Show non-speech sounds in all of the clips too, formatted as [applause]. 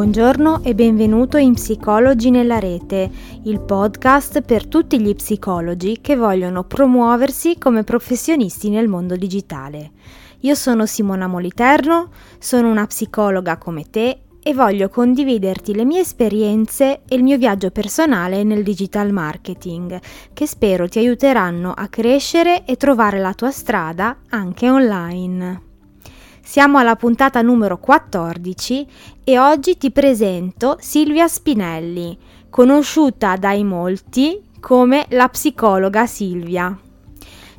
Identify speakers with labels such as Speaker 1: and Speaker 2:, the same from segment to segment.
Speaker 1: Buongiorno e benvenuto in Psicologi nella rete, il podcast per tutti gli psicologi che vogliono promuoversi come professionisti nel mondo digitale. Io sono Simona Moliterno, sono una psicologa come te e voglio condividerti le mie esperienze e il mio viaggio personale nel digital marketing, che spero ti aiuteranno a crescere e trovare la tua strada anche online. Siamo alla puntata numero 14 e oggi ti presento Silvia Spinelli, conosciuta dai molti come la psicologa Silvia.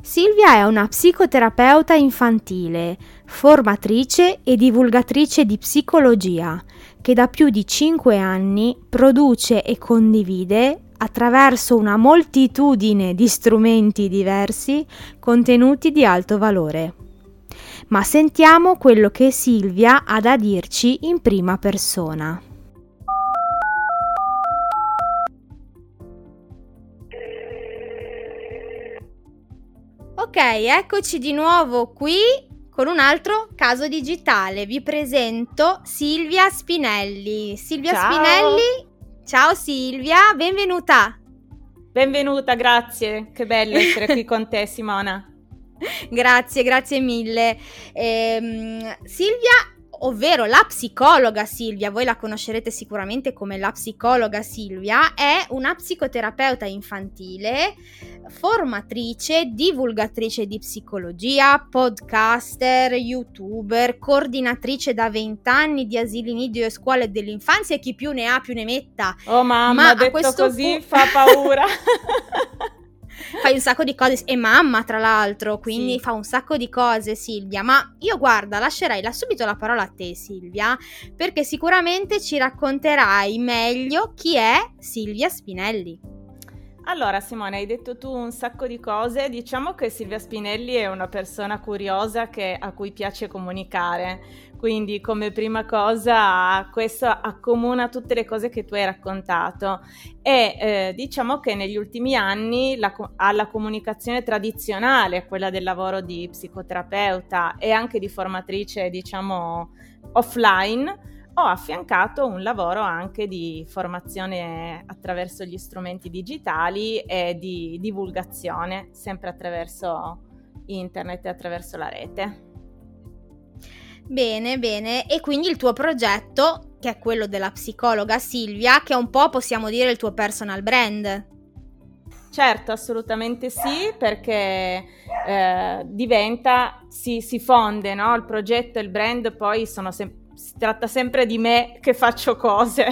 Speaker 1: Silvia è una psicoterapeuta infantile, formatrice e divulgatrice di psicologia, che da più di 5 anni produce e condivide attraverso una moltitudine di strumenti diversi contenuti di alto valore ma sentiamo quello che Silvia ha da dirci in prima persona. Ok, eccoci di nuovo qui con un altro caso digitale. Vi presento Silvia Spinelli. Silvia ciao. Spinelli, ciao Silvia, benvenuta.
Speaker 2: Benvenuta, grazie. Che bello essere qui [laughs] con te, Simona.
Speaker 1: Grazie, grazie mille. Ehm, Silvia ovvero la psicologa Silvia, voi la conoscerete sicuramente come la psicologa Silvia, è una psicoterapeuta infantile, formatrice, divulgatrice di psicologia, podcaster, youtuber, coordinatrice da vent'anni di asili nido e scuole dell'infanzia e chi più ne ha più ne metta.
Speaker 2: Oh mamma, Ma detto così pu- fa paura. [laughs]
Speaker 1: fai un sacco di cose e mamma tra l'altro, quindi sì. fa un sacco di cose Silvia, ma io guarda, lascerei la, subito la parola a te Silvia, perché sicuramente ci racconterai meglio chi è Silvia Spinelli.
Speaker 2: Allora Simone, hai detto tu un sacco di cose, diciamo che Silvia Spinelli è una persona curiosa che, a cui piace comunicare, quindi come prima cosa questo accomuna tutte le cose che tu hai raccontato e eh, diciamo che negli ultimi anni la, alla comunicazione tradizionale, quella del lavoro di psicoterapeuta e anche di formatrice diciamo offline, ho affiancato un lavoro anche di formazione attraverso gli strumenti digitali e di divulgazione, sempre attraverso internet e attraverso la rete.
Speaker 1: Bene, bene. E quindi il tuo progetto, che è quello della psicologa Silvia, che è un po' possiamo dire il tuo personal brand.
Speaker 2: Certo, assolutamente sì, perché eh, diventa, si, si fonde, no? Il progetto e il brand poi sono sempre si tratta sempre di me che faccio cose.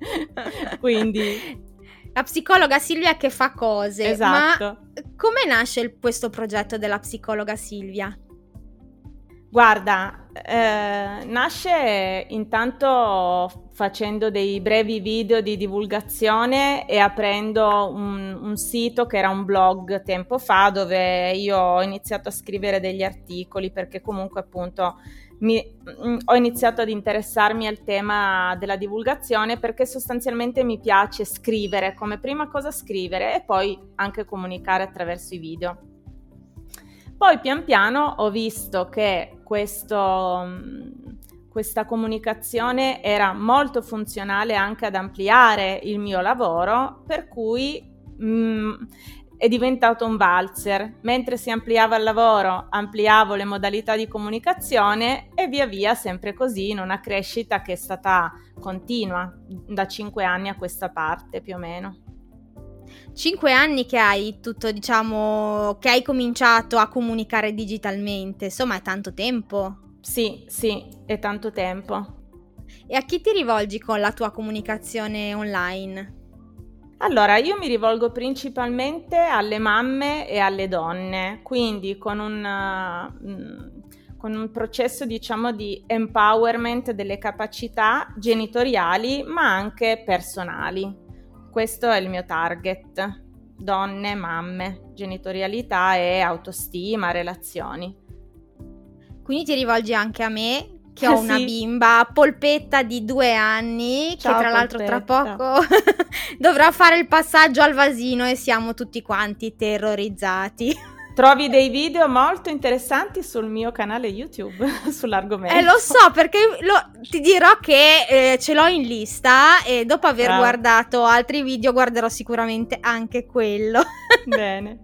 Speaker 2: [laughs] Quindi
Speaker 1: la psicologa Silvia che fa cose.
Speaker 2: Esatto.
Speaker 1: Ma come nasce il, questo progetto della psicologa Silvia?
Speaker 2: Guarda, eh, nasce intanto facendo dei brevi video di divulgazione e aprendo un, un, sito che era un blog tempo fa dove io ho iniziato a scrivere degli articoli perché comunque appunto mi, mm, ho iniziato ad interessarmi al tema della divulgazione perché sostanzialmente mi piace scrivere, come prima cosa scrivere e poi anche comunicare attraverso i video. Poi pian piano ho visto che questo, mm, questa comunicazione era molto funzionale anche ad ampliare il mio lavoro, per cui mh, mm, è diventato un valzer. Mentre si ampliava il lavoro, ampliavo le modalità di comunicazione e via via sempre così in una crescita che è stata continua da cinque anni a questa parte più o meno.
Speaker 1: Cinque anni che hai tutto, diciamo, che hai cominciato a comunicare digitalmente, insomma è tanto tempo.
Speaker 2: Sì, sì, è tanto tempo.
Speaker 1: E a chi ti rivolgi con la tua comunicazione online?
Speaker 2: Allora, io mi rivolgo principalmente alle mamme e alle donne, quindi con un, uh, con un processo diciamo di empowerment delle capacità genitoriali ma anche personali. Questo è il mio target, donne, mamme, genitorialità e autostima, relazioni.
Speaker 1: Quindi ti rivolgi anche a me che ho [laughs] una sì. bimba polpetta di due anni, Ciao, che tra l'altro polpetta. tra poco [laughs] dovrà fare il passaggio al vasino e siamo tutti quanti terrorizzati.
Speaker 2: Trovi dei video molto interessanti sul mio canale YouTube [laughs] sull'argomento.
Speaker 1: Eh, lo so, perché lo, ti dirò che eh, ce l'ho in lista e dopo aver Bravo. guardato altri video guarderò sicuramente anche quello. [laughs]
Speaker 2: Bene.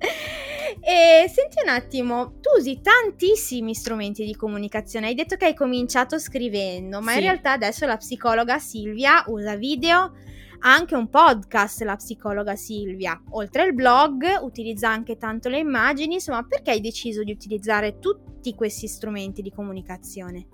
Speaker 1: E senti un attimo, tu usi tantissimi strumenti di comunicazione. Hai detto che hai cominciato scrivendo, ma sì. in realtà adesso la psicologa Silvia usa video, ha anche un podcast, la psicologa Silvia. Oltre al blog, utilizza anche tanto le immagini. Insomma, perché hai deciso di utilizzare tutti questi strumenti di comunicazione?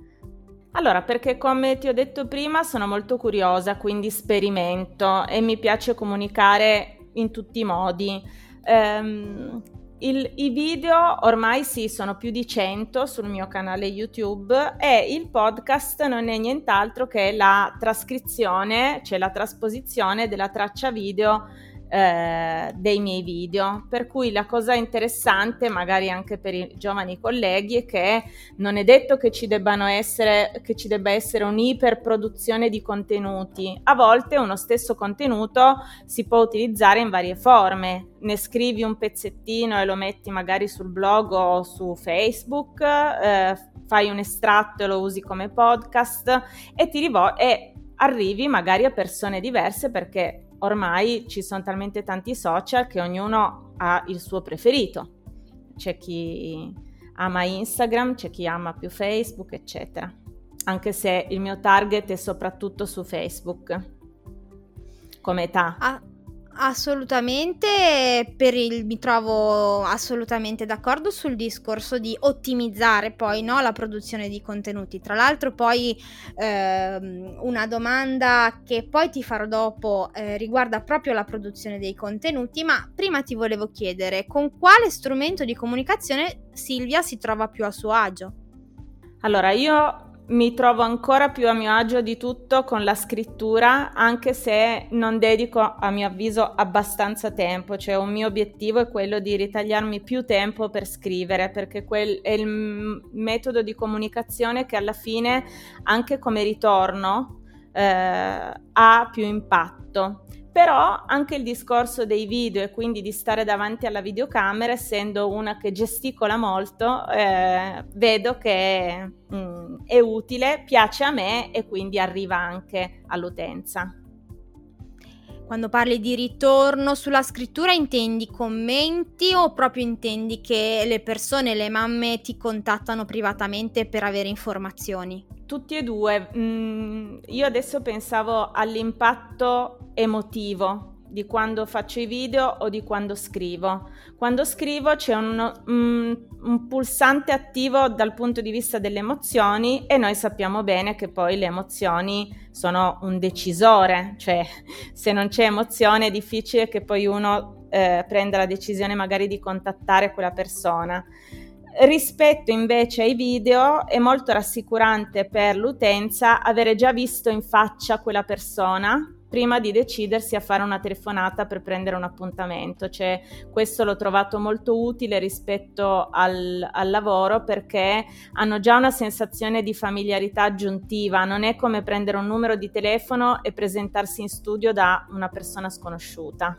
Speaker 2: Allora, perché come ti ho detto prima, sono molto curiosa, quindi sperimento e mi piace comunicare in tutti i modi. Um, il, I video ormai sì, sono più di 100 sul mio canale YouTube e il podcast non è nient'altro che la trascrizione, cioè la trasposizione della traccia video eh, dei miei video. Per cui la cosa interessante, magari anche per i giovani colleghi, è che non è detto che ci, debbano essere, che ci debba essere un'iperproduzione di contenuti. A volte uno stesso contenuto si può utilizzare in varie forme. Ne scrivi un pezzettino e lo metti magari sul blog o su Facebook, eh, fai un estratto e lo usi come podcast e ti rivolgi arrivi magari a persone diverse perché ormai ci sono talmente tanti social che ognuno ha il suo preferito. C'è chi ama Instagram, c'è chi ama più Facebook, eccetera. Anche se il mio target è soprattutto su Facebook come età.
Speaker 1: Ah, Assolutamente, il, mi trovo assolutamente d'accordo sul discorso di ottimizzare poi no, la produzione di contenuti. Tra l'altro poi ehm, una domanda che poi ti farò dopo eh, riguarda proprio la produzione dei contenuti, ma prima ti volevo chiedere con quale strumento di comunicazione Silvia si trova più a suo agio?
Speaker 2: Allora, io mi trovo ancora più a mio agio di tutto con la scrittura, anche se non dedico a mio avviso abbastanza tempo, cioè un mio obiettivo è quello di ritagliarmi più tempo per scrivere, perché quel è il metodo di comunicazione che alla fine, anche come ritorno, eh, ha più impatto. Però anche il discorso dei video e quindi di stare davanti alla videocamera, essendo una che gesticola molto, eh, vedo che mh, mm, è utile, piace a me e quindi arriva anche all'utenza.
Speaker 1: Quando parli di ritorno sulla scrittura intendi commenti o proprio intendi che le persone, le mamme ti contattano privatamente per avere informazioni?
Speaker 2: Tutti e due. Mm, io adesso pensavo all'impatto emotivo di quando faccio i video o di quando scrivo. Quando scrivo c'è un, un, un, pulsante attivo dal punto di vista delle emozioni e noi sappiamo bene che poi le emozioni sono un decisore, cioè [laughs] se non c'è emozione è difficile che poi uno eh, prenda la decisione magari di contattare quella persona. Rispetto invece ai video è molto rassicurante per l'utenza avere già visto in faccia quella persona prima di decidersi a fare una telefonata per prendere un appuntamento. Cioè, questo l'ho trovato molto utile rispetto al, al, lavoro perché hanno già una sensazione di familiarità aggiuntiva, non è come prendere un numero di telefono e presentarsi in studio da una persona sconosciuta.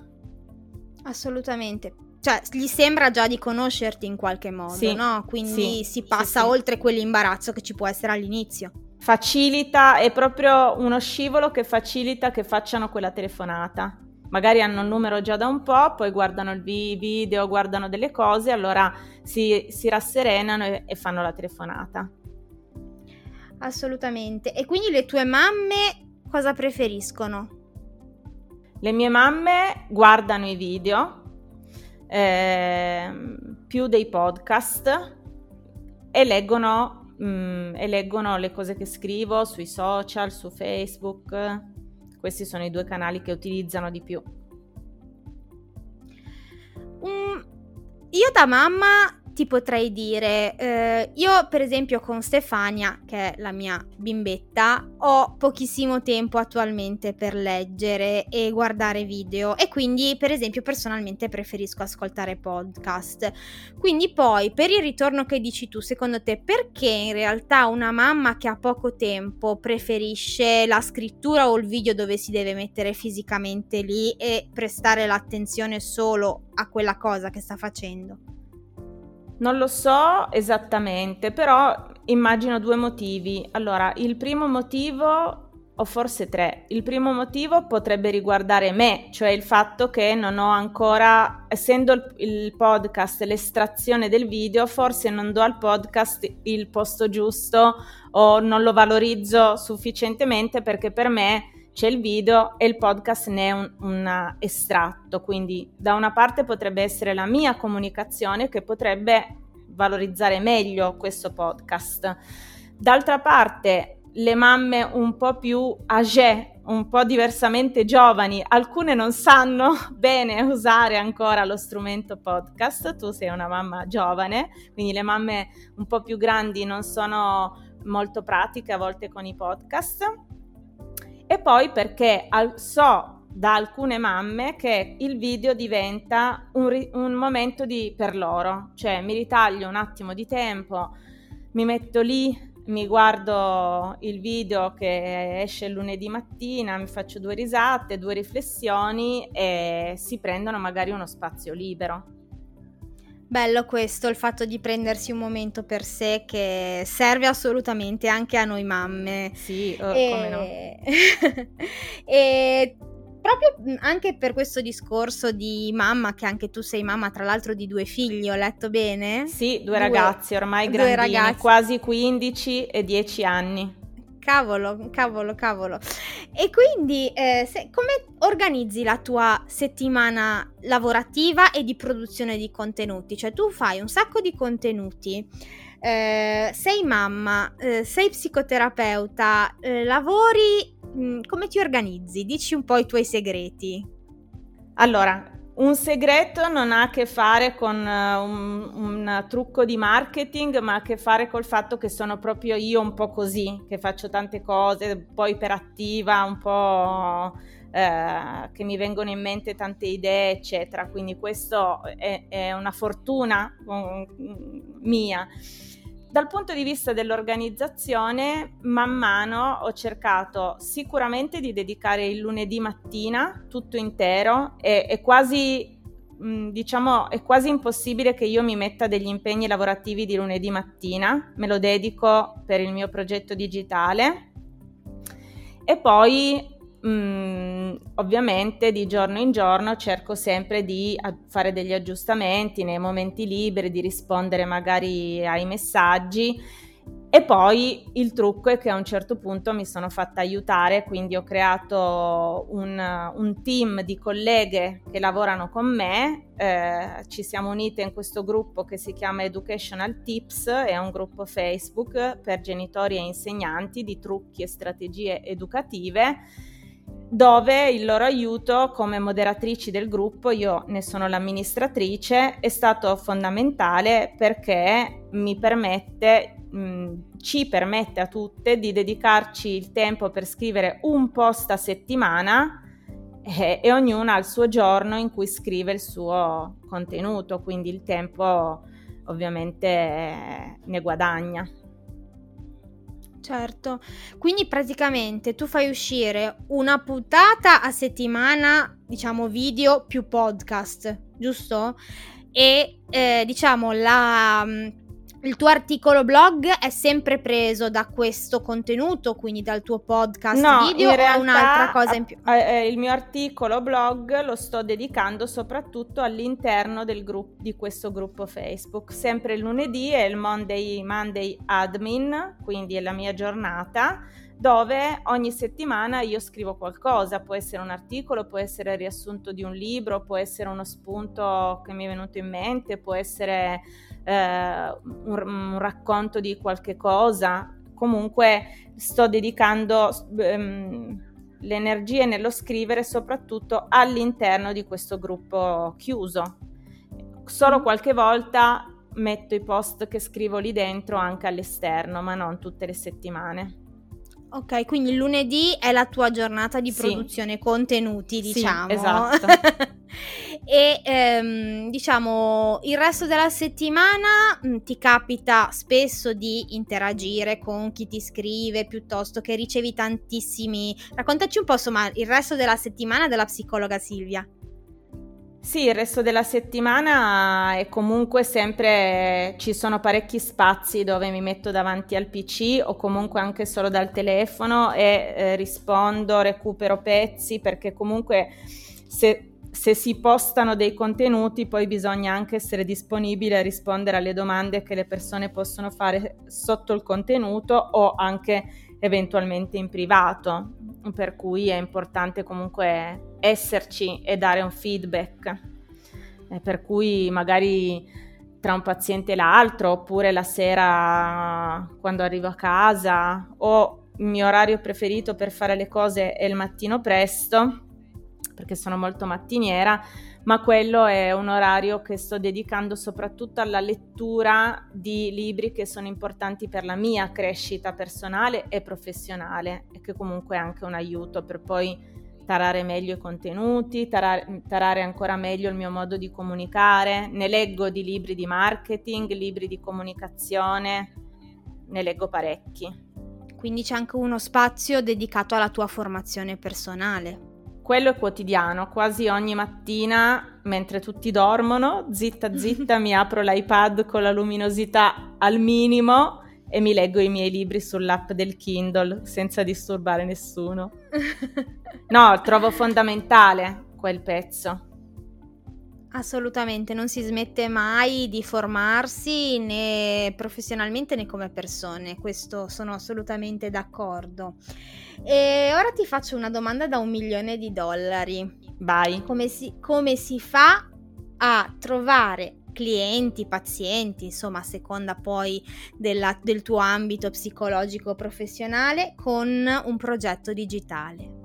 Speaker 1: Assolutamente cioè gli sembra già di conoscerti in qualche modo, sì, no? Quindi sì, si passa sì, oltre quell'imbarazzo che ci può essere all'inizio.
Speaker 2: Facilita, è proprio uno scivolo che facilita che facciano quella telefonata. Magari hanno il numero già da un po', poi guardano il video, guardano delle cose, allora si, si rasserenano e, e fanno la telefonata.
Speaker 1: Assolutamente. E quindi le tue mamme cosa preferiscono?
Speaker 2: Le mie mamme guardano i video, eh, più dei podcast e leggono, mh, mm, e leggono le cose che scrivo sui social, su Facebook. Questi sono i due canali che utilizzano di più.
Speaker 1: Um, io da mamma ti potrei dire, eh, io per esempio con Stefania, che è la mia bimbetta, ho pochissimo tempo attualmente per leggere e guardare video e quindi per esempio personalmente preferisco ascoltare podcast. Quindi poi per il ritorno che dici tu, secondo te perché in realtà una mamma che ha poco tempo preferisce la scrittura o il video dove si deve mettere fisicamente lì e prestare l'attenzione solo a quella cosa che sta facendo?
Speaker 2: Non lo so esattamente, però immagino due motivi. Allora, il primo motivo o forse tre. Il primo motivo potrebbe riguardare me, cioè il fatto che non ho ancora, essendo il, podcast l'estrazione del video, forse non do al podcast il posto giusto o non lo valorizzo sufficientemente perché per me c'è il video e il podcast ne è un, un estratto. Quindi da una parte potrebbe essere la mia comunicazione che potrebbe valorizzare meglio questo podcast. D'altra parte le mamme un po' più âgée, un po' diversamente giovani, alcune non sanno [laughs] bene usare ancora lo strumento podcast, tu sei una mamma giovane, quindi le mamme un po' più grandi non sono molto pratiche a volte con i podcast. E poi perché so da alcune mamme che il video diventa un, un momento di, per loro, cioè mi ritaglio un attimo di tempo, mi metto lì mi guardo il video che esce lunedì mattina, mi faccio due risate, due riflessioni e si prendono magari uno spazio libero.
Speaker 1: Bello questo, il fatto di prendersi un momento per sé che serve assolutamente anche a noi mamme.
Speaker 2: Sì, oh, e... come
Speaker 1: no. [laughs] e proprio anche per questo discorso di mamma, che anche tu sei mamma, tra l'altro di due figli, ho letto bene?
Speaker 2: Sì, due, due ragazzi ormai ragazzi. quasi 15 e 10 anni.
Speaker 1: Cavolo, cavolo, cavolo. E quindi eh, se, come organizzi la tua settimana lavorativa e di produzione di contenuti? Cioè tu fai un sacco di contenuti, eh, sei mamma, eh, sei psicoterapeuta, eh, lavori Mm, come ti organizzi? Dici un po' i tuoi segreti.
Speaker 2: Allora, un segreto non ha a che fare con uh, un, un, trucco di marketing, ma ha a che fare col fatto che sono proprio io un po' così, che faccio tante cose, un po' iperattiva, un po' uh, che mi vengono in mente tante idee, eccetera. Quindi questo è, è una fortuna um, mia. Dal punto di vista dell'organizzazione, man mano ho cercato sicuramente di dedicare il lunedì mattina tutto intero e è quasi diciamo è quasi impossibile che io mi metta degli impegni lavorativi di lunedì mattina, me lo dedico per il mio progetto digitale. E poi Mm, ovviamente di giorno in giorno cerco sempre di fare degli aggiustamenti nei momenti liberi, di rispondere magari ai messaggi. E poi il trucco è che a un certo punto mi sono fatta aiutare, quindi ho creato un, un team di colleghe che lavorano con me, eh, ci siamo unite in questo gruppo che si chiama Educational Tips, è un gruppo Facebook per genitori e insegnanti di trucchi e strategie educative dove il loro aiuto come moderatrici del gruppo, io ne sono l'amministratrice, è stato fondamentale perché mi permette, mh, ci permette a tutte di dedicarci il tempo per scrivere un post a settimana e, e ognuna ha il suo giorno in cui scrive il suo contenuto, quindi il tempo ovviamente eh, ne guadagna.
Speaker 1: Certo, quindi praticamente tu fai uscire una puntata a settimana, diciamo video più podcast, giusto? E eh, diciamo la il tuo articolo blog è sempre preso da questo contenuto, quindi dal tuo podcast
Speaker 2: no,
Speaker 1: video
Speaker 2: in realtà,
Speaker 1: o un'altra cosa in più?
Speaker 2: Il mio articolo blog lo sto dedicando soprattutto all'interno del gruppo, di questo gruppo Facebook. Sempre il lunedì è il Monday, Monday Admin, quindi è la mia giornata dove ogni settimana io scrivo qualcosa, può essere un articolo, può essere il riassunto di un libro, può essere uno spunto che mi è venuto in mente, può essere eh, un, un, racconto di qualche cosa. Comunque sto dedicando ehm, le energie nello scrivere soprattutto all'interno di questo gruppo chiuso. Solo mm. qualche volta metto i post che scrivo lì dentro anche all'esterno, ma non tutte le settimane.
Speaker 1: Ok, quindi il lunedì è la tua giornata di produzione sì. contenuti, diciamo.
Speaker 2: Sì, esatto. [laughs]
Speaker 1: e ehm, diciamo il resto della settimana mh, mm, ti capita spesso di interagire con chi ti scrive piuttosto che ricevi tantissimi. Raccontaci un po', insomma, il resto della settimana della psicologa Silvia.
Speaker 2: Sì, il resto della settimana è comunque sempre ci sono parecchi spazi dove mi metto davanti al PC o comunque anche solo dal telefono e eh, rispondo, recupero pezzi perché comunque se, se, si postano dei contenuti poi bisogna anche essere disponibile a rispondere alle domande che le persone possono fare sotto il contenuto o anche eventualmente in privato per cui è importante comunque esserci e dare un feedback, eh, per cui magari tra un paziente e l'altro, oppure la sera quando arrivo a casa, o il mio orario preferito per fare le cose è il mattino presto, perché sono molto mattiniera, ma quello è un orario che sto dedicando soprattutto alla lettura di libri che sono importanti per la mia crescita personale e professionale e che comunque è anche un aiuto per poi tarare meglio i contenuti, tarare, tarare ancora meglio il mio modo di comunicare. Ne leggo di libri di marketing, libri di comunicazione, ne leggo parecchi.
Speaker 1: Quindi c'è anche uno spazio dedicato alla tua formazione personale.
Speaker 2: Quello è quotidiano, quasi ogni mattina, mentre tutti dormono, zitta [laughs] zitta mi apro l'iPad con la luminosità al minimo e mi leggo i miei libri sull'app del Kindle senza disturbare nessuno. [laughs] No, trovo fondamentale quel pezzo.
Speaker 1: Assolutamente, non si smette mai di formarsi né professionalmente né come persone, questo sono assolutamente d'accordo. E ora ti faccio una domanda da un milione di dollari.
Speaker 2: Vai.
Speaker 1: Come si, come si fa a trovare clienti, pazienti, insomma, a seconda poi della, del tuo ambito psicologico professionale con un progetto digitale?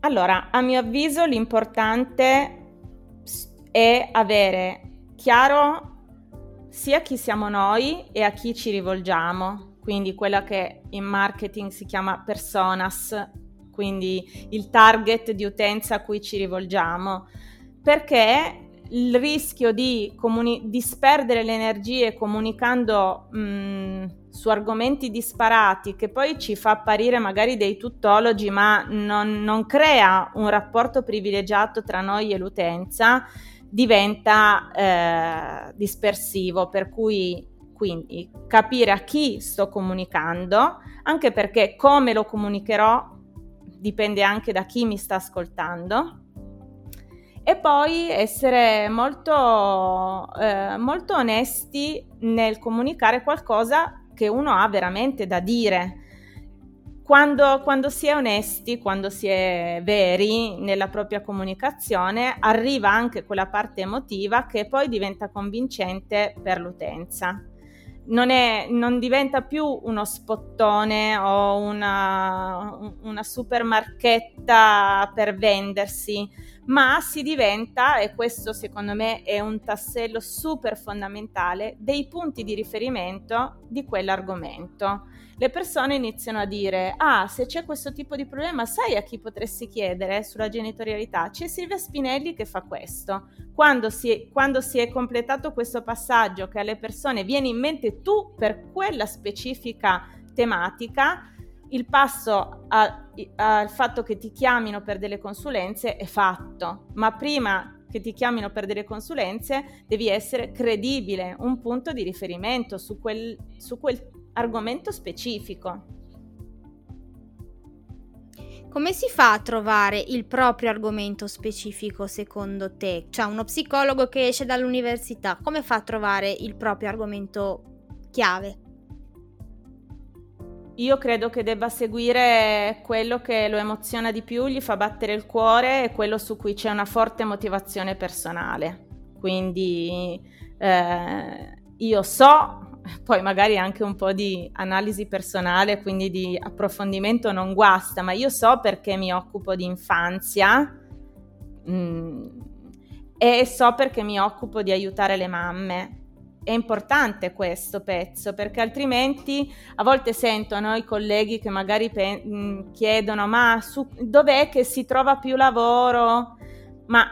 Speaker 2: Allora, a mio avviso l'importante è avere chiaro sia chi siamo noi e a chi ci rivolgiamo, quindi quella che in marketing si chiama personas, quindi il target di utenza a cui ci rivolgiamo, perché il rischio di comuni- disperdere le energie comunicando mh, su argomenti disparati che poi ci fa apparire magari dei tuttologi ma non, non crea un rapporto privilegiato tra noi e l'utenza diventa eh, dispersivo, per cui quindi capire a chi sto comunicando, anche perché come lo comunicherò dipende anche da chi mi sta ascoltando. E poi essere molto, eh, molto onesti nel comunicare qualcosa che uno ha veramente da dire quando, quando, si è onesti, quando si è veri nella propria comunicazione, arriva anche quella parte emotiva che poi diventa convincente per l'utenza. Non, è, non diventa più uno spottone o una, una super marchetta per vendersi, ma si diventa, e questo secondo me è un tassello super fondamentale, dei punti di riferimento di quell'argomento le persone iniziano a dire, ah, se c'è questo tipo di problema, sai a chi potresti chiedere sulla genitorialità? C'è Silvia Spinelli che fa questo. Quando si, è, quando si è completato questo passaggio che alle persone viene in mente tu per quella specifica tematica, il passo al fatto che ti chiamino per delle consulenze è fatto, ma prima che ti chiamino per delle consulenze devi essere credibile, un punto di riferimento su quel, su quel argomento specifico.
Speaker 1: Come si fa a trovare il proprio argomento specifico secondo te? Cioè uno psicologo che esce dall'università, come fa a trovare il proprio argomento chiave?
Speaker 2: Io credo che debba seguire quello che lo emoziona di più, gli fa battere il cuore e quello su cui c'è una forte motivazione personale. Quindi eh, io so poi magari anche un po' di analisi personale, quindi di approfondimento non guasta, ma io so perché mi occupo di infanzia mh, mm, e so perché mi occupo di aiutare le mamme. È importante questo pezzo perché altrimenti a volte sento no, i colleghi che magari pe- mm, chiedono ma su, dov'è che si trova più lavoro? Ma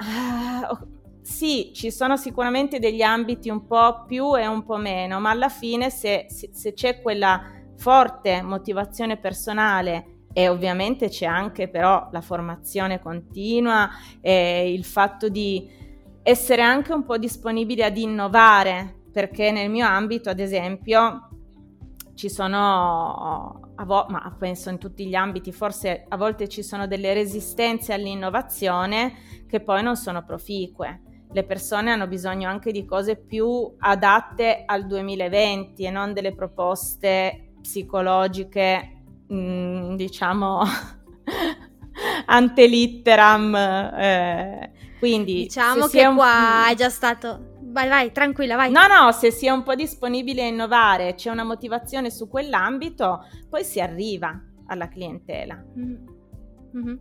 Speaker 2: uh, sì, ci sono sicuramente degli ambiti un po' più e un po' meno, ma alla fine se, se c'è quella forte motivazione personale e ovviamente c'è anche però la formazione continua e il fatto di essere anche un po' disponibili ad innovare, perché nel mio ambito, ad esempio, ci sono, vo- ma penso in tutti gli ambiti, forse a volte ci sono delle resistenze all'innovazione che poi non sono proficue. Le persone hanno bisogno anche di cose più adatte al 2020 e non delle proposte psicologiche mh, mm, diciamo [laughs] antelitteram. Eh, quindi
Speaker 1: diciamo che un... qua è già stato. Vai, vai, tranquilla, vai.
Speaker 2: No, no, se si è un po' disponibile a innovare, c'è una motivazione su quell'ambito, poi si arriva alla clientela. Mm.
Speaker 1: Mm-hmm.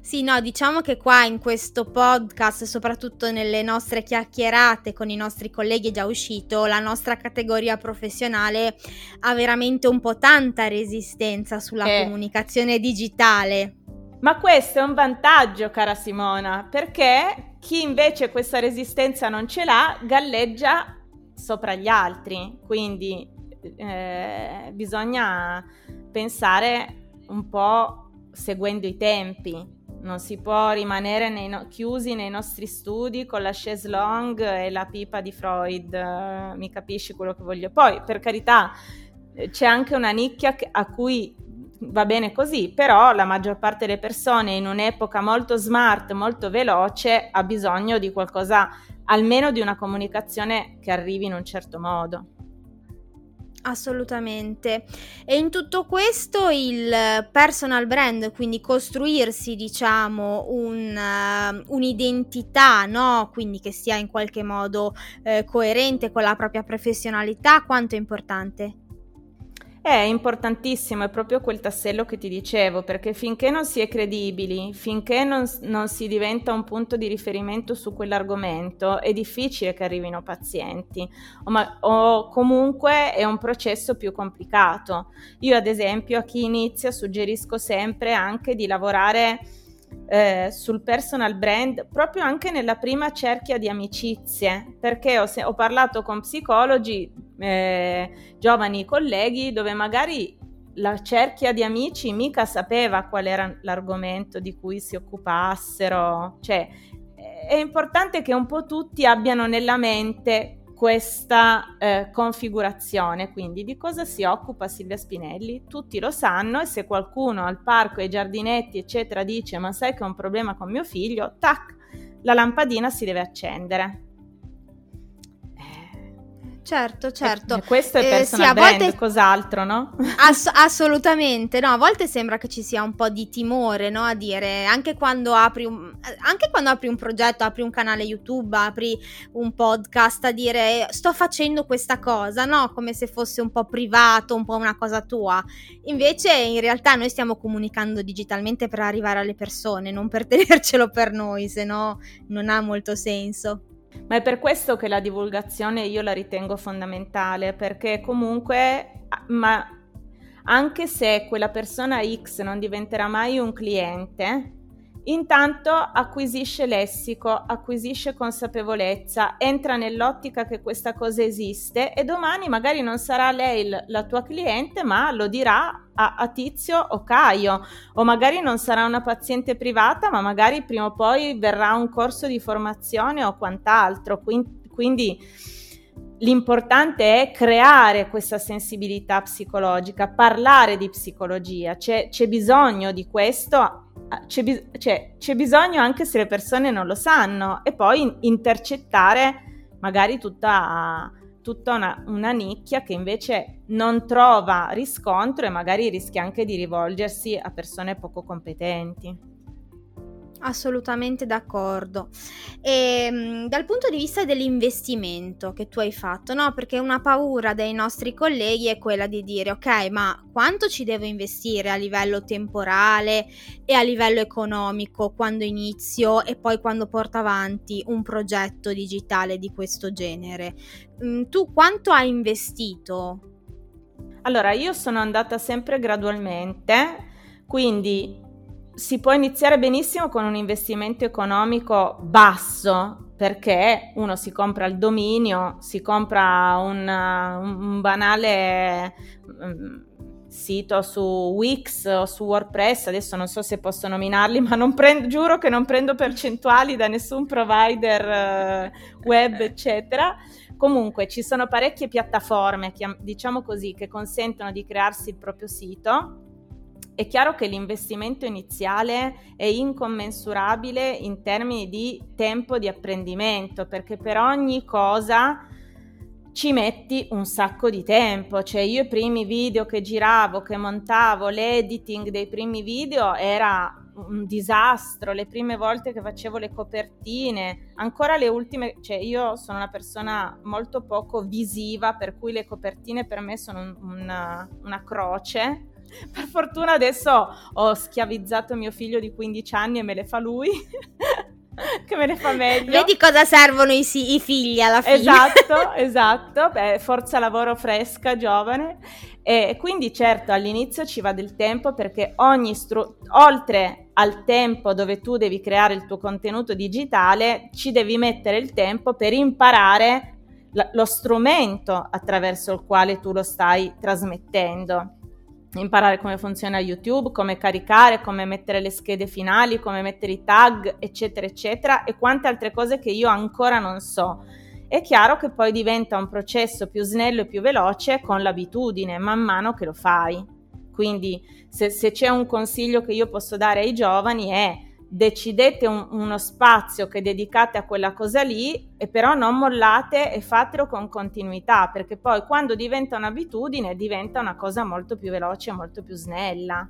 Speaker 1: Sì, no, diciamo che qua in questo podcast, soprattutto nelle nostre chiacchierate con i nostri colleghi è già uscito, la nostra categoria professionale ha veramente un po' tanta resistenza sulla eh. comunicazione digitale.
Speaker 2: Ma questo è un vantaggio, cara Simona, perché chi invece questa resistenza non ce l'ha galleggia sopra gli altri, quindi eh, bisogna pensare un po' seguendo i tempi. Non si può rimanere nei no- chiusi nei nostri studi con la chaise longue e la pipa di Freud. Uh, mi capisci quello che voglio? Poi, per carità, eh, c'è anche una nicchia a cui va bene così, però la maggior parte delle persone in un'epoca molto smart, molto veloce, ha bisogno di qualcosa, almeno di una comunicazione che arrivi in un certo modo.
Speaker 1: Assolutamente. E in tutto questo il personal brand, quindi costruirsi, diciamo, un, uh, un'identità, no? Quindi che sia in qualche modo uh, coerente con la propria professionalità, quanto è importante?
Speaker 2: È importantissimo, è proprio quel tassello che ti dicevo, perché finché non si è credibili, finché non, non, si diventa un punto di riferimento su quell'argomento, è difficile che arrivino pazienti o, ma, o comunque è un processo più complicato. Io ad esempio a chi inizia suggerisco sempre anche di lavorare eh, sul personal brand proprio anche nella prima cerchia di amicizie, perché ho, ho parlato con psicologi, eh, giovani colleghi, dove magari la cerchia di amici mica sapeva qual era l'argomento di cui si occupassero, cioè è importante che un po' tutti abbiano nella mente questa eh, configurazione. Quindi di cosa si occupa Silvia Spinelli? Tutti lo sanno e se qualcuno al parco, ai giardinetti, eccetera, dice ma sai che ho un problema con mio figlio, tac, la lampadina si deve accendere.
Speaker 1: Certo, certo.
Speaker 2: E questo è personal eh, sì, brand, volte... cos'altro, no? [laughs]
Speaker 1: Ass- assolutamente, no, a volte sembra che ci sia un po' di timore, no, a dire, anche quando apri un, anche quando apri un progetto, apri un canale YouTube, apri un podcast, a dire sto facendo questa cosa, no, come se fosse un po' privato, un po' una cosa tua. Invece in realtà noi stiamo comunicando digitalmente per arrivare alle persone, non per [laughs] tenercelo per noi, se no non ha molto senso.
Speaker 2: Ma è per questo che la divulgazione io la ritengo fondamentale, perché comunque, ma anche se quella persona X non diventerà mai un cliente, Intanto acquisisce lessico, acquisisce consapevolezza, entra nell'ottica che questa cosa esiste e domani magari non sarà lei l- la tua cliente, ma lo dirà a, a, Tizio o Caio, o magari non sarà una paziente privata, ma magari prima o poi verrà un corso di formazione o quant'altro. Quindi, quindi l'importante è creare questa sensibilità psicologica, parlare di psicologia, c'è, c'è bisogno di questo c'è, bis- cioè, c'è, bisogno anche se le persone non lo sanno e poi intercettare magari tutta, tutta una, una, nicchia che invece non trova riscontro e magari rischia anche di rivolgersi a persone poco competenti.
Speaker 1: Assolutamente d'accordo. E, ehm, dal punto di vista dell'investimento che tu hai fatto, no? Perché una paura dei nostri colleghi è quella di dire, ok, ma quanto ci devo investire a livello temporale e a livello economico quando inizio e poi quando porto avanti un progetto digitale di questo genere? Mm, tu quanto hai investito?
Speaker 2: Allora, io sono andata sempre gradualmente, quindi si può iniziare benissimo con un investimento economico basso perché uno si compra il dominio, si compra un, un banale, sito su Wix o su WordPress, adesso non so se posso nominarli, [laughs] ma prendo, giuro che non prendo percentuali da nessun provider uh, web, eccetera. Comunque ci sono parecchie piattaforme, diciamo così, che consentono di crearsi il proprio sito. È chiaro che l'investimento iniziale è incommensurabile in termini di tempo di apprendimento, perché per ogni cosa ci metti un sacco di tempo, cioè io i primi video che giravo, che montavo, l'editing dei primi video era un disastro, le prime volte che facevo le copertine, ancora le ultime, cioè io sono una persona molto poco visiva, per cui le copertine per me sono un, una, una croce. [laughs] Per fortuna adesso ho schiavizzato mio figlio di 15 anni e me le fa lui. [laughs] che me ne fa meglio.
Speaker 1: Vedi cosa servono i, i figli alla fine.
Speaker 2: Esatto, [laughs] esatto. Beh, forza lavoro fresca, giovane. E quindi certo all'inizio ci va del tempo perché ogni stru- oltre al tempo dove tu devi creare il tuo contenuto digitale, ci devi mettere il tempo per imparare l- lo strumento attraverso il quale tu lo stai trasmettendo imparare come funziona YouTube, come caricare, come mettere le schede finali, come mettere i tag, eccetera, eccetera, e quante altre cose che io ancora non so. È chiaro che poi diventa un processo più snello e più veloce con l'abitudine, man mano che lo fai. Quindi se, se c'è un consiglio che io posso dare ai giovani è decidete un, uno spazio che dedicate a quella cosa lì e però non mollate e fatelo con continuità perché poi quando diventa un'abitudine diventa una cosa molto più veloce molto più snella.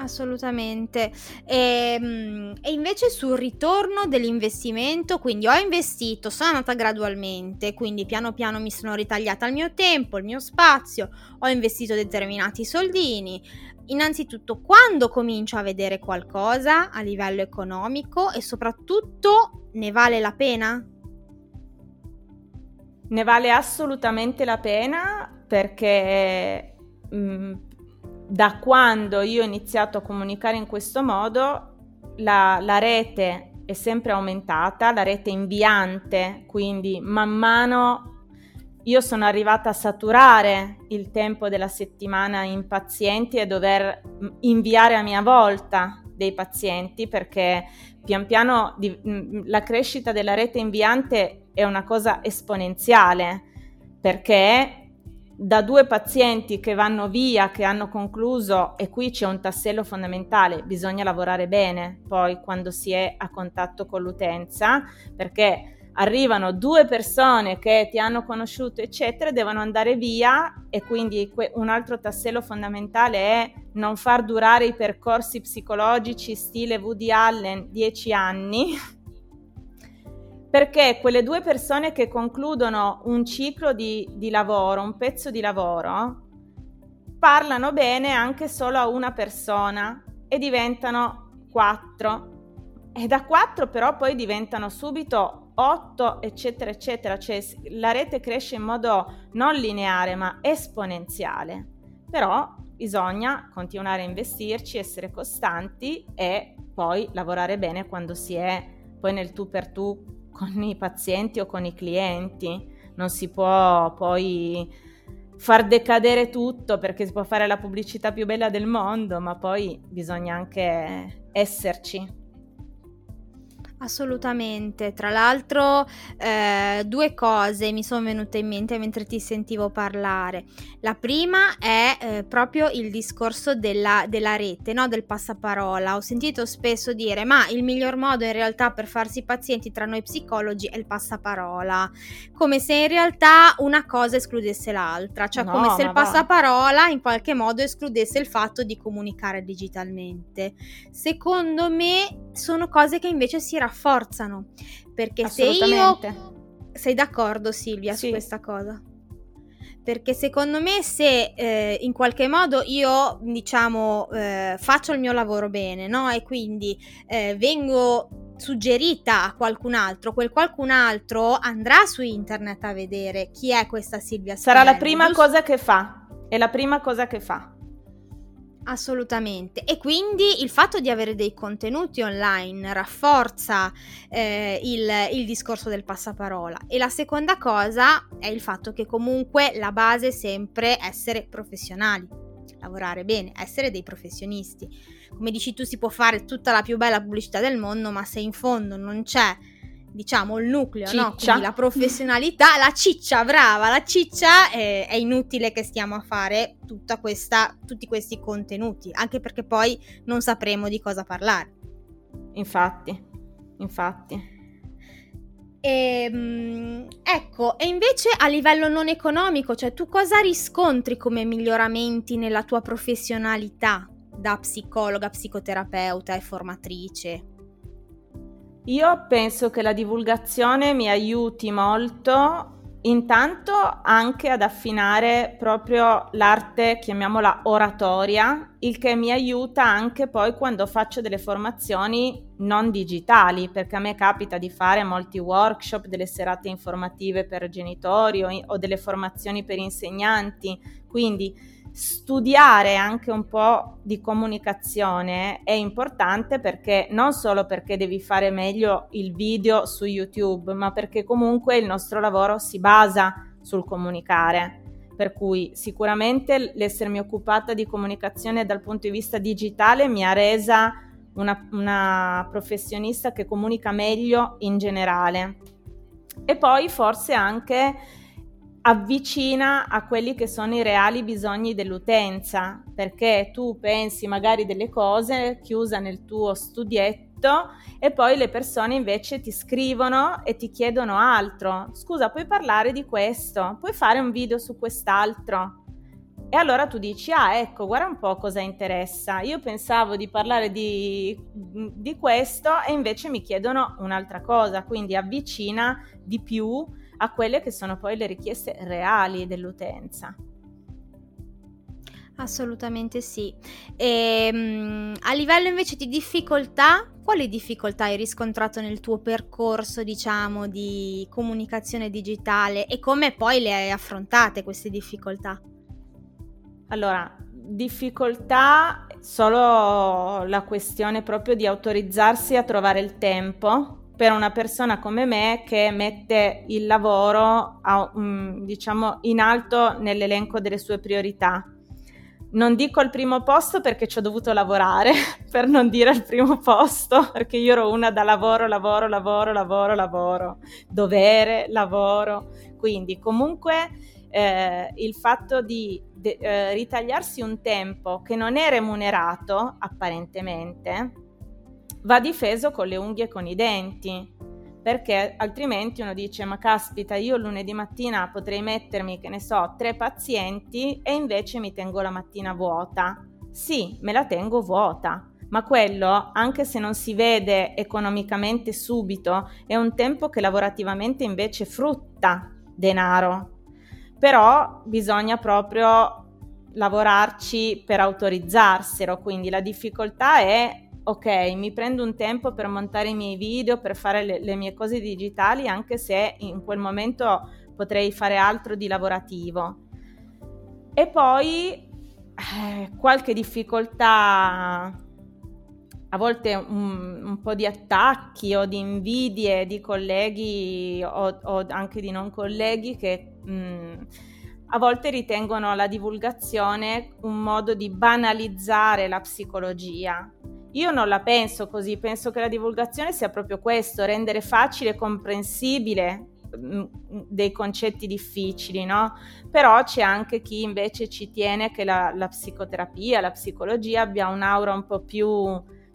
Speaker 1: Assolutamente. E, ehm, e, invece sul ritorno dell'investimento, quindi ho investito, sono andata gradualmente, quindi piano piano mi sono ritagliata il mio tempo, il mio spazio, ho investito determinati soldini, innanzitutto quando comincio a vedere qualcosa a livello economico e soprattutto ne vale la pena?
Speaker 2: Ne vale assolutamente la pena perché mh, mm, da quando io ho iniziato a comunicare in questo modo la, la rete è sempre aumentata, la rete inviante, quindi man mano io sono arrivata a saturare il tempo della settimana in pazienti e dover mm, inviare a mia volta dei pazienti perché pian piano di, mm, la crescita della rete inviante è una cosa esponenziale perché da due pazienti che vanno via, che hanno concluso, e qui c'è un tassello fondamentale, bisogna lavorare bene poi quando si è a contatto con l'utenza, perché arrivano due persone che ti hanno conosciuto, eccetera, devono andare via e quindi un altro tassello fondamentale è non far durare i percorsi psicologici stile Woody Allen dieci anni, [laughs] perché quelle due persone che concludono un ciclo di, di lavoro, un pezzo di lavoro, parlano bene anche solo a una persona e diventano quattro. E da quattro però poi diventano subito 8, eccetera, eccetera, cioè la rete cresce in modo non lineare ma esponenziale. Però bisogna continuare a investirci, essere costanti e poi lavorare bene quando si è poi nel tu per tu con i pazienti o con i clienti. Non si può poi far decadere tutto perché si può fare la pubblicità più bella del mondo, ma poi bisogna anche esserci.
Speaker 1: Assolutamente, tra l'altro eh, due cose mi sono venute in mente mentre ti sentivo parlare. La prima è eh, proprio il discorso della, della rete, no? del passaparola. Ho sentito spesso dire ma il miglior modo in realtà per farsi pazienti tra noi psicologi è il passaparola, come se in realtà una cosa escludesse l'altra, cioè no, come se il passaparola va. in qualche modo escludesse il fatto di comunicare digitalmente. Secondo me sono cose che invece si rafforzano rafforzano. Perché se io... Sei d'accordo Silvia sì. su questa cosa? Perché secondo me se eh, in qualche modo io diciamo eh, faccio il mio lavoro bene, no? E quindi eh, vengo suggerita a qualcun altro, quel qualcun altro andrà su internet a vedere chi è questa Silvia
Speaker 2: Sarà la prima giusto? cosa che fa. È la prima cosa che fa.
Speaker 1: Assolutamente. E quindi il fatto di avere dei contenuti online rafforza eh, il, il, discorso del passaparola. E la seconda cosa è il fatto che comunque la base è sempre essere professionali, lavorare bene, essere dei professionisti. Come dici tu, si può fare tutta la più bella pubblicità del mondo, ma se in fondo non c'è diciamo il nucleo, no? Quindi la professionalità, la ciccia, brava, la ciccia è, è inutile che stiamo a fare questa, tutti questi contenuti, anche perché poi non sapremo di cosa parlare.
Speaker 2: Infatti, infatti.
Speaker 1: E, ehm, ecco, e invece a livello non economico, cioè tu cosa riscontri come miglioramenti nella tua professionalità da psicologa, psicoterapeuta e formatrice?
Speaker 2: Io penso che la divulgazione mi aiuti molto Intanto anche ad affinare proprio l'arte, chiamiamola oratoria, il che mi aiuta anche poi quando faccio delle formazioni non digitali, perché a me capita di fare molti workshop, delle serate informative per genitori o, o delle formazioni per insegnanti, quindi studiare anche un po' di comunicazione è importante perché non solo perché devi fare meglio il video su YouTube, ma perché comunque il nostro lavoro si basa sul comunicare. Per cui sicuramente l'essermi occupata di comunicazione dal punto di vista digitale mi ha resa una, una professionista che comunica meglio in generale. E poi forse anche avvicina a quelli che sono i reali bisogni dell'utenza, perché tu pensi magari delle cose chiusa nel tuo studietto e poi le persone invece ti scrivono e ti chiedono altro. Scusa, puoi parlare di questo? Puoi fare un video su quest'altro? E allora tu dici, ah ecco, guarda un po' cosa interessa. Io pensavo di parlare di, di questo e invece mi chiedono un'altra cosa, quindi avvicina di più a quelle che sono poi le richieste reali dell'utenza.
Speaker 1: Assolutamente sì. E, um, a livello invece di difficoltà, quali difficoltà hai riscontrato nel tuo percorso, diciamo, di comunicazione digitale e come poi le hai affrontate queste difficoltà?
Speaker 2: Allora, difficoltà solo la questione proprio di autorizzarsi a trovare il tempo per una persona come me che mette il lavoro a, diciamo in alto nell'elenco delle sue priorità. Non dico al primo posto perché ci ho dovuto lavorare, [laughs] per non dire al primo posto, perché io ero una da lavoro, lavoro, lavoro, lavoro, lavoro, dovere, lavoro. Quindi comunque eh, il fatto di de- eh, ritagliarsi un tempo che non è remunerato apparentemente, va difeso con le unghie e con i denti, perché altrimenti uno dice ma caspita io lunedì mattina potrei mettermi che ne so tre pazienti e invece mi tengo la mattina vuota. Sì, me la tengo vuota, ma quello, anche se non si vede economicamente subito, è un tempo che lavorativamente invece frutta denaro. Però bisogna proprio lavorarci per autorizzarselo, quindi la difficoltà è ok, mi prendo un tempo per montare i miei video, per fare le, le mie cose digitali, anche se in quel momento potrei fare altro di lavorativo. E poi eh, qualche difficoltà, a volte un, un, po' di attacchi o di invidie di colleghi o, o anche di non colleghi che mh, mm, a volte ritengono la divulgazione un modo di banalizzare la psicologia io non la penso così, penso che la divulgazione sia proprio questo, rendere facile e comprensibile mm, dei concetti difficili, no? Però c'è anche chi invece ci tiene che la, la psicoterapia, la psicologia abbia un'aura un po' più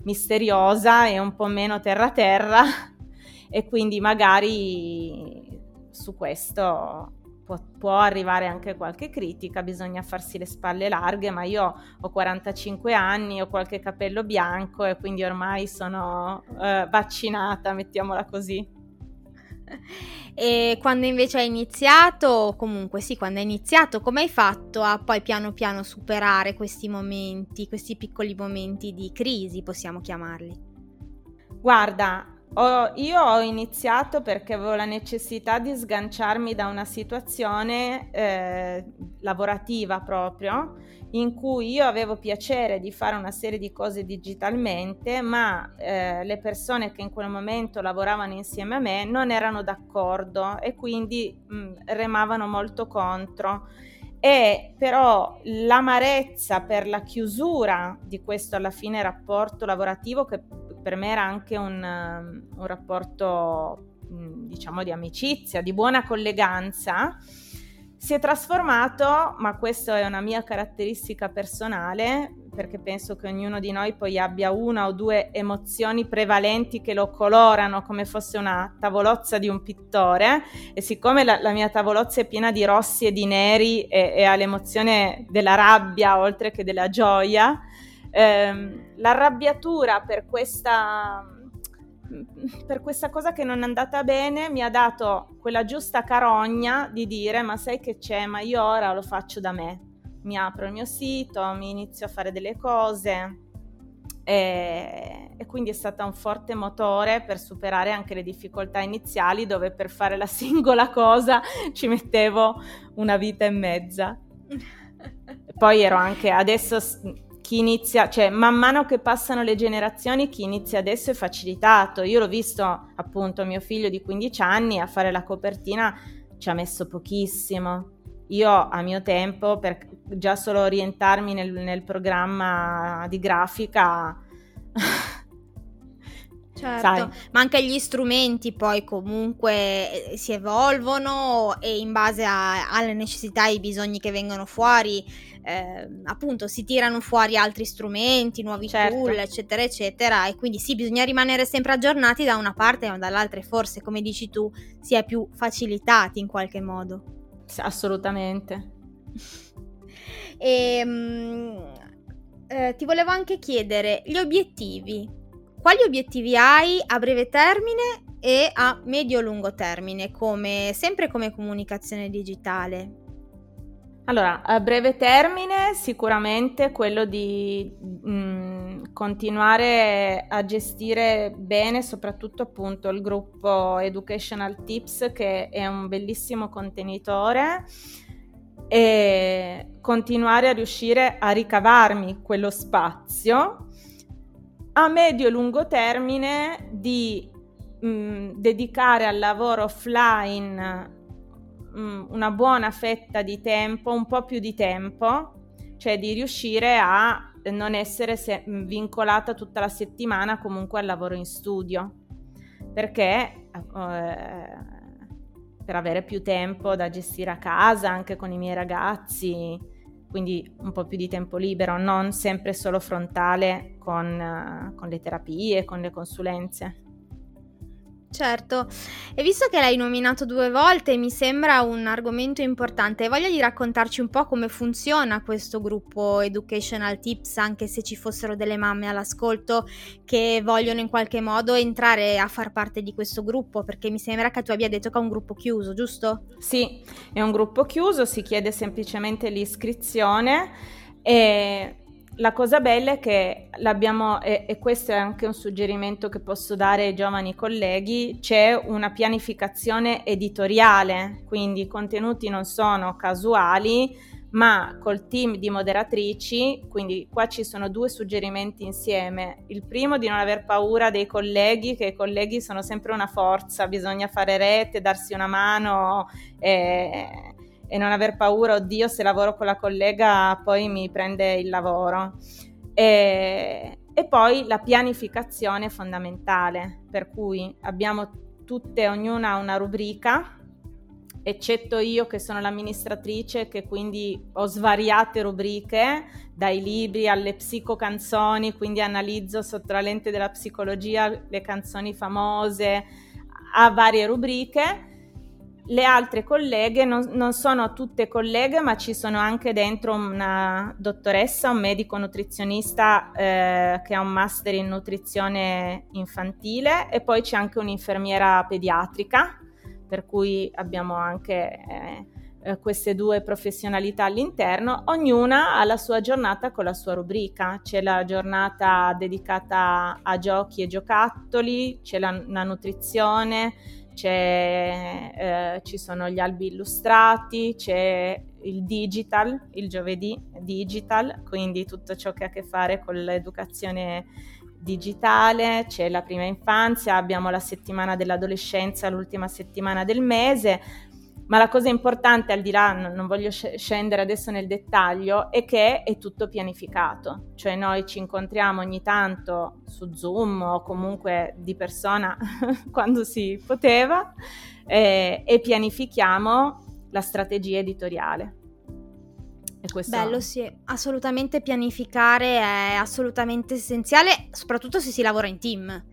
Speaker 2: misteriosa e un po' meno terra-terra [laughs] e quindi magari su questo può, può, arrivare anche qualche critica, bisogna farsi le spalle larghe, ma io ho 45 anni, ho qualche capello bianco e quindi ormai sono eh, vaccinata, mettiamola così. [laughs]
Speaker 1: E quando invece hai iniziato, comunque sì, quando hai iniziato, come hai fatto a poi piano piano superare questi momenti, questi piccoli momenti di crisi, possiamo chiamarli?
Speaker 2: Guarda, Ho, io ho iniziato perché avevo la necessità di sganciarmi da una situazione eh, lavorativa proprio, in cui io avevo piacere di fare una serie di cose digitalmente, ma eh, le persone che in quel momento lavoravano insieme a me non erano d'accordo e quindi mh, remavano molto contro. E però l'amarezza per la chiusura di questo alla fine rapporto lavorativo che per me era anche un, um, un rapporto, mm, diciamo, di amicizia, di buona colleganza, si è trasformato, ma questa è una mia caratteristica personale, perché penso che ognuno di noi poi abbia una o due emozioni prevalenti che lo colorano come fosse una tavolozza di un pittore. E siccome la, la mia tavolozza è piena di rossi e di neri e, e ha l'emozione della rabbia oltre che della gioia, ehm, l'arrabbiatura per questa, per questa cosa che non è andata bene mi ha dato quella giusta carogna di dire ma sai che c'è, ma io ora lo faccio da me. Mi apro il mio sito, mi inizio a fare delle cose e, e quindi è stato un forte motore per superare anche le difficoltà iniziali dove per fare la [laughs] singola cosa ci mettevo una vita e mezza. Poi ero anche adesso chi inizia, cioè man mano che passano le generazioni, chi inizia adesso è facilitato. Io l'ho visto appunto mio figlio di 15 anni a fare la copertina, ci ha messo pochissimo. Io a mio tempo, per già solo orientarmi nel, nel programma di grafica,
Speaker 1: Certo, Sai. ma anche gli strumenti poi comunque eh, si evolvono e in base a, alle necessità e ai bisogni che vengono fuori, eh, appunto si tirano fuori altri strumenti, nuovi certo. tool, eccetera, eccetera. E quindi sì, bisogna rimanere sempre aggiornati da una parte ma dall'altra e forse, come dici tu, si è più facilitati in qualche modo.
Speaker 2: Assolutamente.
Speaker 1: e, ehm, eh, ti volevo anche chiedere gli obiettivi quali obiettivi hai a breve termine e a medio-lungo termine, come, sempre come comunicazione digitale?
Speaker 2: Allora, a breve termine sicuramente quello di mh, continuare a gestire bene soprattutto appunto il gruppo Educational Tips che è un bellissimo contenitore e continuare a riuscire a ricavarmi quello spazio a medio e lungo termine di mh, dedicare al lavoro offline mh, una buona fetta di tempo, un po' più di tempo, cioè di riuscire a non essere se- vincolata tutta la settimana comunque al lavoro in studio, perché eh, per avere più tempo da gestire a casa anche con i miei ragazzi, quindi un po' più di tempo libero, non sempre solo frontale con, uh, con le terapie, con le consulenze.
Speaker 1: Certo, e visto che l'hai nominato due volte, mi sembra un argomento importante. Voglia di raccontarci un po' come funziona questo gruppo Educational Tips, anche se ci fossero delle mamme all'ascolto che vogliono in qualche modo entrare a far parte di questo gruppo, perché mi sembra che tu abbia detto che è un gruppo chiuso, giusto?
Speaker 2: Sì, è un gruppo chiuso, si chiede semplicemente l'iscrizione e la cosa bella è che l'abbiamo, e, e, questo è anche un suggerimento che posso dare ai giovani colleghi, c'è una pianificazione editoriale, quindi i contenuti non sono casuali, ma col team di moderatrici, quindi qua ci sono due suggerimenti insieme. Il primo di non aver paura dei colleghi, che i colleghi sono sempre una forza, bisogna fare rete, darsi una mano. Eh, e non aver paura, oddio se lavoro con la collega poi mi prende il lavoro. E, e poi la pianificazione è fondamentale, per cui abbiamo tutte, ognuna una rubrica, eccetto io che sono l'amministratrice che quindi ho svariate rubriche, dai libri alle psicocanzoni, quindi analizzo sotto la lente della psicologia le canzoni famose, a varie rubriche le altre colleghe non, non, sono tutte colleghe, ma ci sono anche dentro una dottoressa, un medico nutrizionista eh, che ha un master in nutrizione infantile e poi c'è anche un'infermiera pediatrica, per cui abbiamo anche eh, eh, queste due professionalità all'interno, ognuna ha la sua giornata con la sua rubrica. C'è la giornata dedicata a giochi e giocattoli, c'è la, la nutrizione, eh, ci sono gli albi illustrati, c'è il digital, il giovedì digital, quindi tutto ciò che ha a che fare con l'educazione digitale, c'è la prima infanzia, abbiamo la settimana dell'adolescenza, l'ultima settimana del mese, ma la cosa importante, al di là, non voglio scendere adesso nel dettaglio, è che è tutto pianificato, cioè noi ci incontriamo ogni tanto su Zoom o comunque di persona [laughs] quando si poteva eh, e pianifichiamo la strategia editoriale.
Speaker 1: Questo... Bello, sì, assolutamente pianificare è assolutamente essenziale, soprattutto se si lavora in team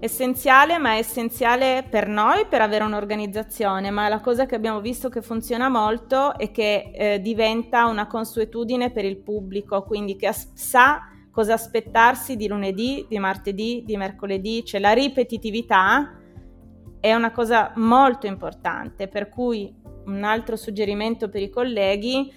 Speaker 2: essenziale, ma è essenziale per noi per avere un'organizzazione, ma la cosa che abbiamo visto che funziona molto è che eh, diventa una consuetudine per il pubblico, quindi che as- sa cosa aspettarsi di lunedì, di martedì, di mercoledì, cioè la ripetitività è una cosa molto importante, per cui un altro suggerimento per i colleghi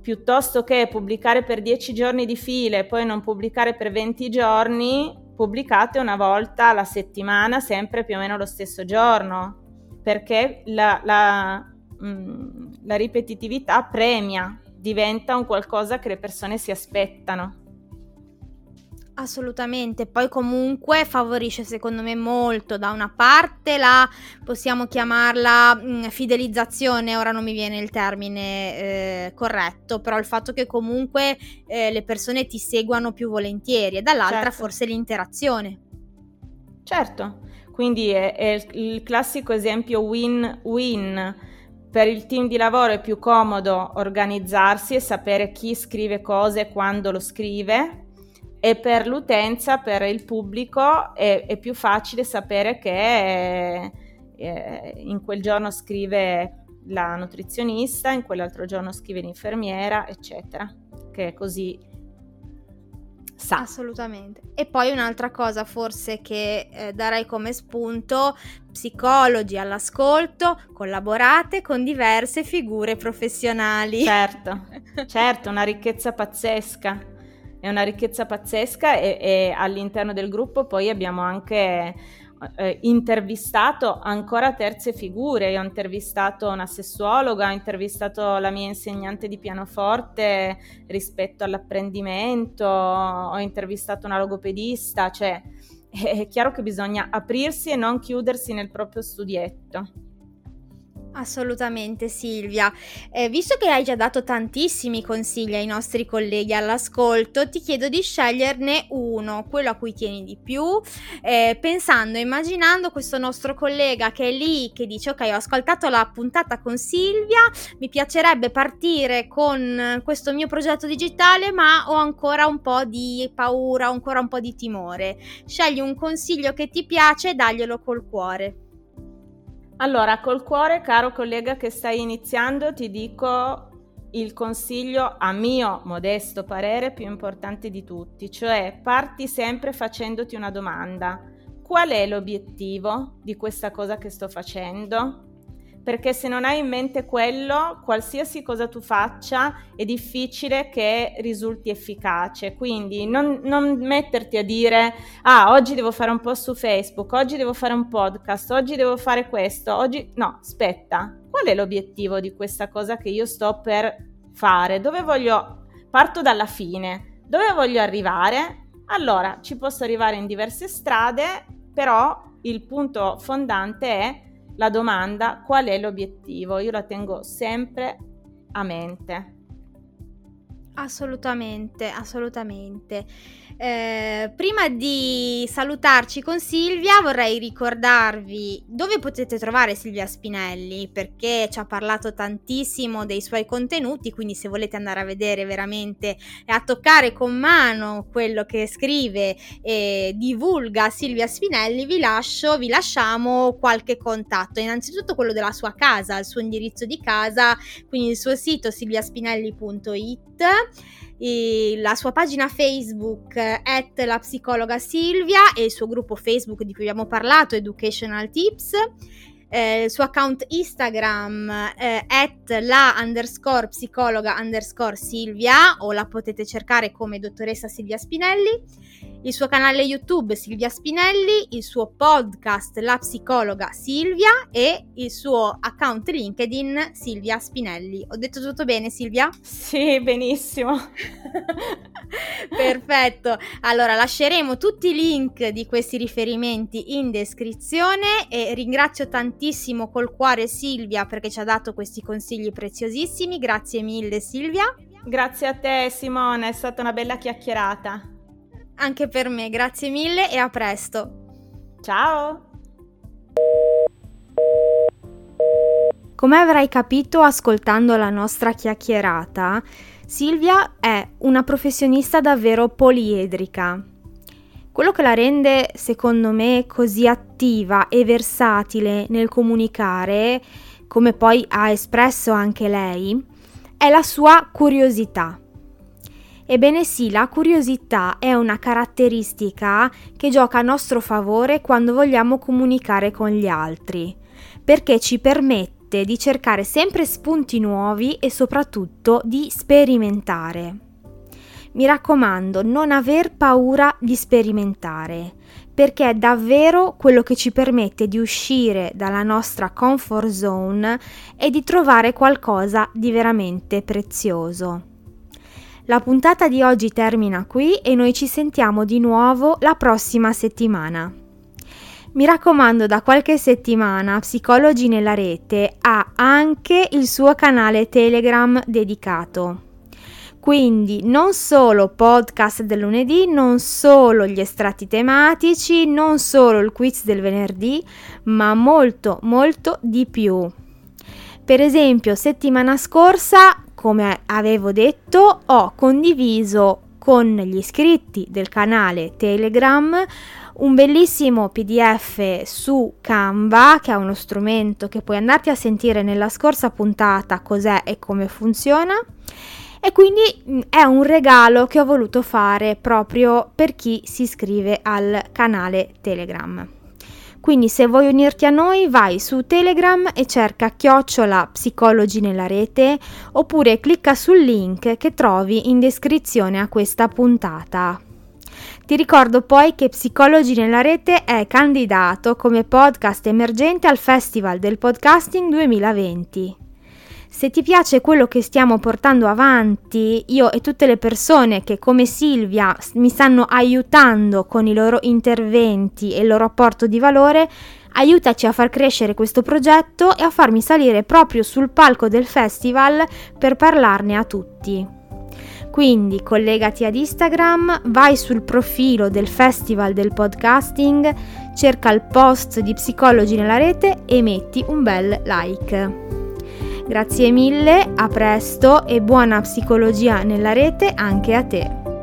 Speaker 2: piuttosto che pubblicare per 10 giorni di file e poi non pubblicare per 20 giorni, pubblicate una volta alla settimana, sempre più o meno lo stesso giorno, perché la, la, mh, mm, la ripetitività premia, diventa un qualcosa che le persone si aspettano.
Speaker 1: Assolutamente, poi comunque favorisce secondo me molto da una parte la possiamo chiamarla mh, mm, fidelizzazione, ora non mi viene il termine eh, corretto, però il fatto che comunque eh, le persone ti seguano più volentieri e dall'altra certo. forse l'interazione.
Speaker 2: Certo, quindi è, è il classico esempio win-win. Per il team di lavoro è più comodo organizzarsi e sapere chi scrive cose e quando lo scrive, e per l'utenza, per il pubblico, è, è più facile sapere che eh, in quel giorno scrive la nutrizionista, in quell'altro giorno scrive l'infermiera, eccetera, che così sa.
Speaker 1: Assolutamente. E poi un'altra cosa forse che eh, darei come spunto, psicologi all'ascolto, collaborate con diverse figure professionali.
Speaker 2: Certo, [laughs] certo, una ricchezza pazzesca è una ricchezza pazzesca e, e all'interno del gruppo poi abbiamo anche eh, intervistato ancora terze figure. Io ho intervistato una sessuologa, ho intervistato la mia insegnante di pianoforte rispetto all'apprendimento, ho intervistato una logopedista, cioè è chiaro che bisogna aprirsi e non chiudersi nel proprio studietto.
Speaker 1: Assolutamente Silvia. Eh, visto che hai già dato tantissimi consigli ai nostri colleghi all'ascolto, ti chiedo di sceglierne uno, quello a cui tieni di più, eh, pensando, immaginando questo nostro collega che è lì, che dice ok ho ascoltato la puntata con Silvia, mi piacerebbe partire con questo mio progetto digitale ma ho ancora un po' di paura, ho ancora un po' di timore. Scegli un consiglio che ti piace e daglielo col cuore.
Speaker 2: Allora, col cuore, caro collega che stai iniziando, ti dico il consiglio, a mio modesto parere, più importante di tutti, cioè parti sempre facendoti una domanda. Qual è l'obiettivo di questa cosa che sto facendo? Perché se non hai in mente quello, qualsiasi cosa tu faccia è difficile che risulti efficace. Quindi non, non, metterti a dire, ah, oggi devo fare un post su Facebook, oggi devo fare un podcast, oggi devo fare questo, oggi... No, aspetta, qual è l'obiettivo di questa cosa che io sto per fare? Dove voglio... Parto dalla fine. Dove voglio arrivare? Allora, ci posso arrivare in diverse strade, però il punto fondante è la domanda qual è l'obiettivo? Io la tengo sempre a mente.
Speaker 1: Assolutamente, assolutamente. Eh, prima di salutarci con Silvia vorrei ricordarvi dove potete trovare Silvia Spinelli perché ci ha parlato tantissimo dei suoi contenuti, quindi se volete andare a vedere veramente e a toccare con mano quello che scrive e divulga Silvia Spinelli, vi lascio, vi lasciamo qualche contatto. Innanzitutto quello della sua casa, il suo indirizzo di casa, quindi il suo sito silviaspinelli.it la sua pagina Facebook at la psicologa Silvia e il suo gruppo Facebook di cui abbiamo parlato, Educational Tips. eh, il suo account Instagram eh, at la underscore psicologa underscore Silvia o la potete cercare come dottoressa Silvia Spinelli il suo canale YouTube Silvia Spinelli, il suo podcast La psicologa Silvia e il suo account LinkedIn Silvia Spinelli. Ho detto tutto bene Silvia?
Speaker 2: Sì, benissimo. [laughs]
Speaker 1: Perfetto. Allora lasceremo tutti i link di questi riferimenti in descrizione e ringrazio tantissimo col cuore Silvia perché ci ha dato questi consigli preziosissimi. Grazie mille Silvia.
Speaker 2: Grazie a te Simone, è stata una bella chiacchierata.
Speaker 1: Anche per me, grazie mille e a presto.
Speaker 2: Ciao!
Speaker 1: Come avrai capito ascoltando la nostra chiacchierata, Silvia è una professionista davvero poliedrica. Quello che la rende, secondo me, così attiva e versatile nel comunicare, come poi ha espresso anche lei, è la sua curiosità. Ebbene sì, la curiosità è una caratteristica che gioca a nostro favore quando vogliamo comunicare con gli altri, perché ci permette di cercare sempre spunti nuovi e soprattutto di sperimentare. Mi raccomando, non aver paura di sperimentare, perché è davvero quello che ci permette di uscire dalla nostra comfort zone e di trovare qualcosa di veramente prezioso. La puntata di oggi termina qui e noi ci sentiamo di nuovo la prossima settimana. Mi raccomando, da qualche settimana Psicologi nella rete ha anche il suo canale Telegram dedicato. Quindi non solo podcast del lunedì, non solo gli estratti tematici, non solo il quiz del venerdì, ma molto molto di più. Per esempio, settimana scorsa come avevo detto, ho condiviso con gli iscritti del canale Telegram un bellissimo PDF su Canva, che è uno strumento che puoi andarti a sentire nella scorsa puntata cos'è e come funziona. E quindi mm, è un regalo che ho voluto fare proprio per chi si iscrive al canale Telegram. Quindi se vuoi unirti a noi vai su Telegram e cerca chiocciola psicologi nella rete oppure clicca sul link che trovi in descrizione a questa puntata. Ti ricordo poi che Psicologi nella rete è candidato come podcast emergente al Festival del Podcasting 2020. Se ti piace quello che stiamo portando avanti, io e tutte le persone che come Silvia mi stanno aiutando con i loro interventi e il loro apporto di valore, aiutaci a far crescere questo progetto e a farmi salire proprio sul palco del festival per parlarne a tutti. Quindi collegati ad Instagram, vai sul profilo del Festival del Podcasting, cerca il post di Psicologi nella rete e metti un bel like. Grazie mille, a presto e buona psicologia nella rete anche a te.